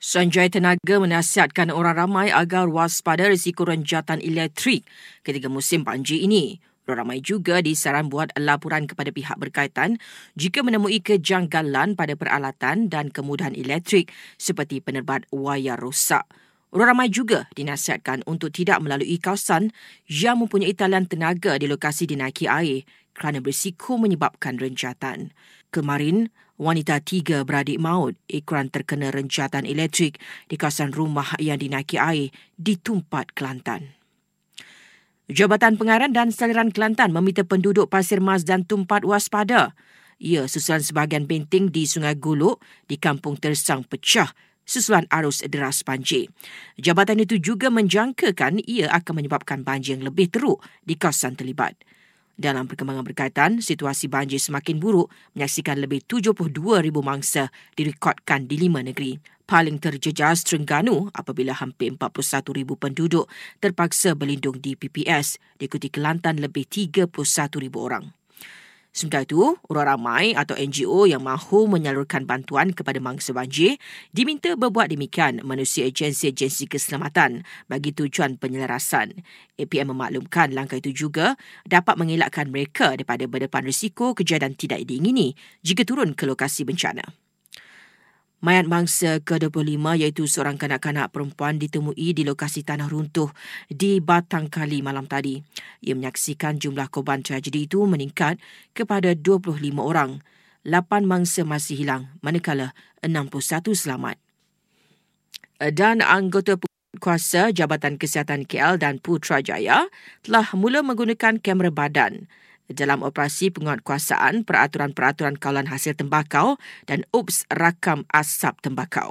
Sanjay Tenaga menasihatkan orang ramai agar waspada risiko renjatan elektrik ketika musim banjir ini. Orang ramai juga disaran buat laporan kepada pihak berkaitan jika menemui kejanggalan pada peralatan dan kemudahan elektrik seperti penerbat wayar rosak. Orang ramai juga dinasihatkan untuk tidak melalui kawasan yang mempunyai talian tenaga di lokasi dinaiki air kerana berisiko menyebabkan renjatan. Kemarin, wanita tiga beradik maut ikran terkena renjatan elektrik di kawasan rumah yang dinaiki air di Tumpat, Kelantan. Jabatan Pengarah dan Saliran Kelantan meminta penduduk Pasir Mas dan Tumpat waspada. Ia susulan sebahagian benting di Sungai Guluk di Kampung Tersang pecah susulan arus deras banjir. Jabatan itu juga menjangkakan ia akan menyebabkan banjir yang lebih teruk di kawasan terlibat. Dalam perkembangan berkaitan, situasi banjir semakin buruk menyaksikan lebih 72,000 mangsa direkodkan di lima negeri. Paling terjejas Terengganu apabila hampir 41,000 penduduk terpaksa berlindung di PPS, diikuti Kelantan lebih 31,000 orang. Sementara itu, orang ramai atau NGO yang mahu menyalurkan bantuan kepada mangsa banjir diminta berbuat demikian menerusi agensi-agensi keselamatan bagi tujuan penyelarasan. APM memaklumkan langkah itu juga dapat mengelakkan mereka daripada berdepan risiko kejadian tidak diingini jika turun ke lokasi bencana. Mayat mangsa ke-25 iaitu seorang kanak-kanak perempuan ditemui di lokasi tanah runtuh di Batang Kali malam tadi. Ia menyaksikan jumlah korban tragedi itu meningkat kepada 25 orang. 8 mangsa masih hilang manakala 61 selamat. Dan anggota kuasa Jabatan Kesihatan KL dan Putrajaya telah mula menggunakan kamera badan dalam operasi penguatkuasaan peraturan-peraturan kawalan hasil tembakau dan UPS rakam asap tembakau.